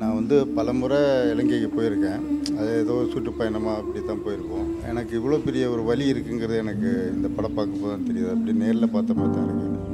நான் வந்து பல முறை இலங்கைக்கு போயிருக்கேன். அது ஏதோ சுற்றுப்பயணமாக அப்படி தான் போயிருக்கோம் எனக்கு இவ்வளோ பெரிய ஒரு வழி இருக்குங்கிறது எனக்கு இந்த படம் பார்க்கும்போது தான் தெரியுது. அப்படி நேரில் பார்த்த மாதிரி தான் இருக்கு.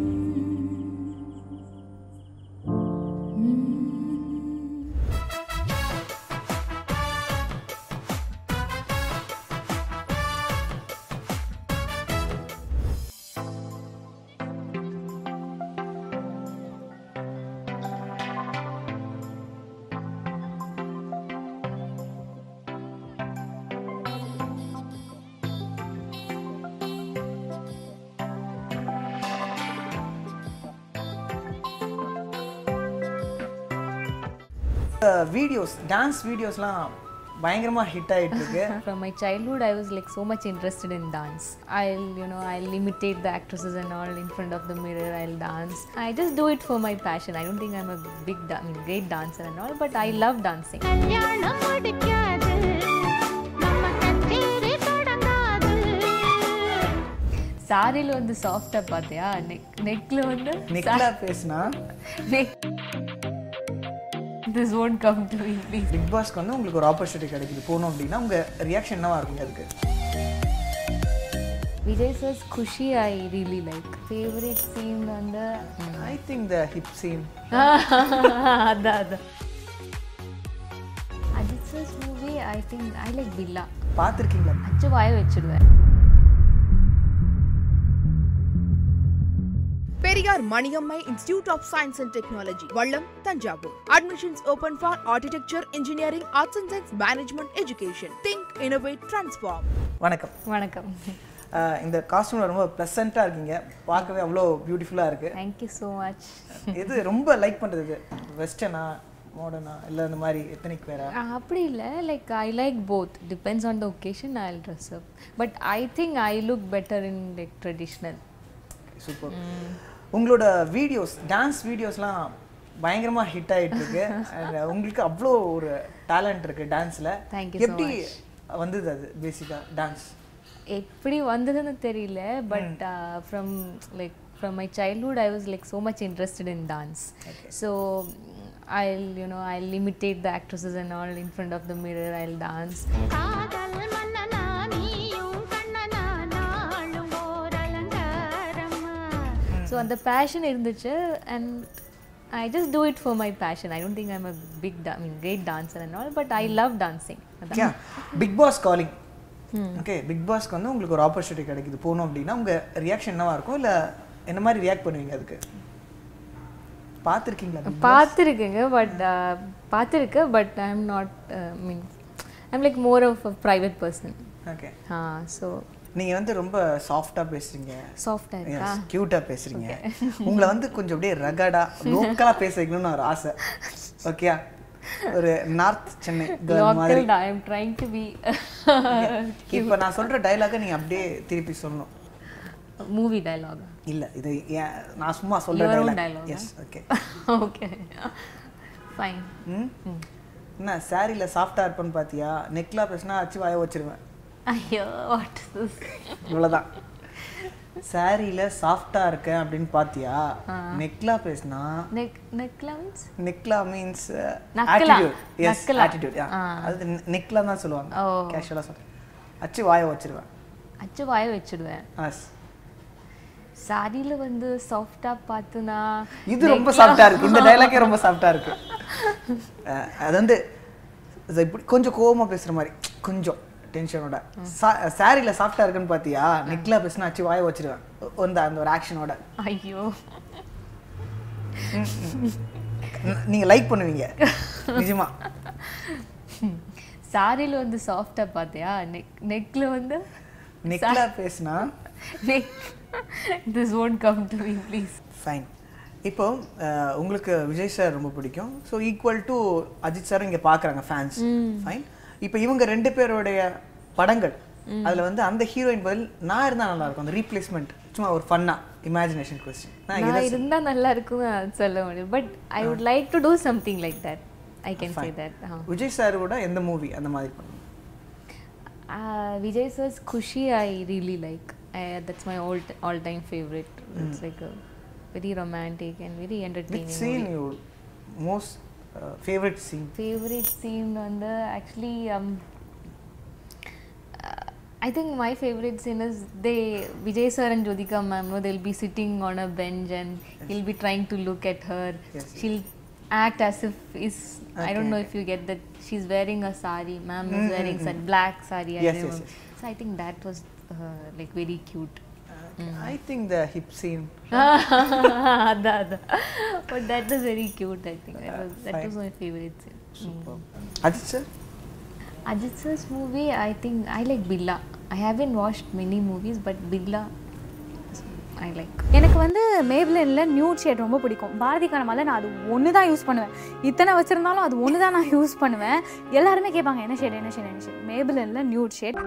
My childhood, I was like so much interested in dance. I'll, you know, I'll imitate the actresses and all in front of the mirror. I'll dance. I just do it for my passion. I don't think I'm a big, da- I mean, great dancer and all, but I love dancing. கல்யாணம் முடிக்காது நம்ம கச்சேரி தொடங்காது சாரியில் வந்து சாஃப்டாக பார்த்தியா neck நெக்கில் வந்து நெக்லா பேசுனா neck this won't come to please big பாஸ்க்கு வந்து உங்களுக்கு ஒரு ஆப்பர்ச்சுனிட்டி கிடைக்குது. போகணும் அப்படின்னா உங்கள் ரியாக்ஷன் என்னவா இருக்கும் அதுக்கு? Vijay sir's Kushi I really like favourite scene வந்து I think the hip scene அதான் அதான். Ajith sir's movie I think I like Billa பார்த்துருக்கீங்களா? அச்சு வாய வச்சிடுவேன் Periyar Maniammai institute of science and technology Vallam Thanjavur admissions open for architecture engineering arts and science management education think innovate transform வணக்கம். வணக்கம். இந்த காஸ்டியூமில் ரொம்ப ப்ளசண்ட்டாக இருக்கீங்க. பார்க்கவே அவ்வளோ பியூட்டிஃபுல்லாக இருக்குது தேங்க்யூ ஸோ மச் எது ரொம்ப லைக் பண்ணுறது இது வெஸ்டர்னா மாடர்னா இல்லை இந்த மாதிரி எத்தனிக் வேற அப்படி இல்லை. Like I like both depends on the occasion I dress up but I think I look better in like traditional super உங்களோட வீடியோஸ் டான்ஸ் வீடியோஸ்லாம் பயங்கரமாக ஹிட் ஆகிட்டு இருக்கு உங்களுக்கு அவ்வளோ ஒரு டேலண்ட் இருக்குது டான்ஸில் Thank you so எப்படி வந்தது அது பேசிக்காக டான்ஸ் எப்படி வந்ததுன்னு தெரியல but from like from my childhood I was like so much interested in dance so I'll you know I'll imitate the actresses and all in front of the mirror I'll dance so அந்த passion இருந்துச்சு and I just do it for my passion I don't think I'm a big I mean great dancer and all but I love dancing big boss calling okay big பாஸ்க்கு வந்து உங்களுக்கு ஒரு opportunity கிடைக்குது. போகணும் அப்படின்னா உங்கள் reaction என்னவா இருக்கும்? இல்லை என்ன மாதிரி ரியாக்ட் பண்ணுவீங்க அதுக்கு? பார்த்துருக்கீங்களா பார்த்துருக்கேங்க பட் பார்த்துருக்கேன் but I am not mean I'm like more of a private person okay ah so நீங்கள் வந்து ரொம்ப சாஃப்டாக பேசுகிறீங்க சாஃப்டாக க்யூட்டாக பேசுகிறீங்க உங்களை வந்து கொஞ்சம் அப்படியே ரகடாக லோக்கலாக பேச வைக்கணும்னு ஒரு ஆசை. ஓகே ஒரு நார்த் சென்னை மாதிரி. ஐ ட்ரைங் டு பி இப்போ நான் சொல்கிற டைலாகை நீங்கள் அப்படியே திருப்பி சொல்லணும். மூவி டைலாக் இல்லை இது நான் சும்மா சொல்கிற dialogue yes okay okay fine hmm? என்ன சாரியில் சாஃப்டாக இருப்பேன்னு பார்த்தியா நெக்லாம் பேசினா அச்சு வாய வச்சிருவேன். ஐயோ வாட் திஸ் இவ்வளோதான் சாரியில் சாஃப்டாக இருக்கேன் அப்படின்னு பார்த்தியா நெக்லா பேசினா? நெக் நெக்லா மீன்ஸ் நெக்லா மீன்ஸ். Attitude yes. ஆட்டிடியூட் அது நெக்லா தான் சொல்லுவாங்க. ஓ. கேஷுவலாக சொல்கிறேன் அச்சு வாய வச்சிருவேன். அச்சு வாய வச்சிடுவேன் எஸ் சாரியில் வந்து சாஃப்டாக பார்த்துனா இது ரொம்ப சாஃப்டாக இருக்கு. இந்த டைலாக்கே ரொம்ப சாஃப்டாக இருக்கு. அது வந்து இப்படி கொஞ்சம் கோவமா பேசுற மாதிரி. கொஞ்சம். டென்ஷனோட சாரியில் சாஃப்டாக இருக்குன்னு பார்த்தியா நெக்லா பேசினா அச்சு வாய வச்சிருவேன். அந்த அந்த ஒரு ஆக்ஷனோட ஐயோ. நீங்கள் லைக் பண்ணுவீங்க. நிஜமா. சாரியில் வந்து சாஃப்டாக பார்த்தியா நெக் நெக்கில் வந்து நெக்லா பேசினா? Neck this won't come to me please fine இப்போ உங்களுக்கு விஜய் சார் ரொம்ப பிடிக்கும். So equal to Ajith sir இங்கே பார்க்குறாங்க ஃபேன்ஸ் ஃபைன் இப்போ இவங்க ரெண்டு பேருடைய படங்கள் அதில் வந்து அந்த ஹீரோயின் பதில் நான் இருந்தால் நல்லா இருக்கும் அந்த ரீப்ளேஸ்மெண்ட் சும்மா ஒரு ஃபன்னா இமேஜினேஷன் கொஸ்டின் நான் இருந்தால் நல்லா இருக்கும் சொல்ல முடியும் but I would like to do something like that I can say that Vijay சாரோட எந்த மூவி அந்த மாதிரி Kushi I really like. I, that's my all all time favorite. It's like a very romantic and very entertaining. Which scene. You most favourite scene favourite scene வந்து actually I think my favorite scene is they Vijay sir and Jyotika ma'am, no, they'll be sitting on a bench and he'll be trying to look at her. Yes, She'll act as if is I don't know if you get that she's wearing a sari. Ma'am is wearing some black sari. I Yes, yes, remember. yes. So I think that was uh, like very cute. I think the hip scene was very cute. I think that was that fine. was my favorite scene. Super Ajith sir Ajit sir's movie, I think I like Billa. I haven't watched many movies, but Billa, I like. எனக்கு வந்து மேப்ளினில் nude shade ரொம்ப பிடிக்கும் பாரதி கனமால நான் அது ஒன்று தான் use பண்ணுவேன் இத்தனை வச்சுருந்தாலும் அது ஒன்று தான் நான் யூஸ் பண்ணுவேன் எல்லாருமே கேட்பாங்க என்ன ஷேட் என்ன ஷேட் என்ன ஷேட் மேப்ளினில் நியூட் ஷேட்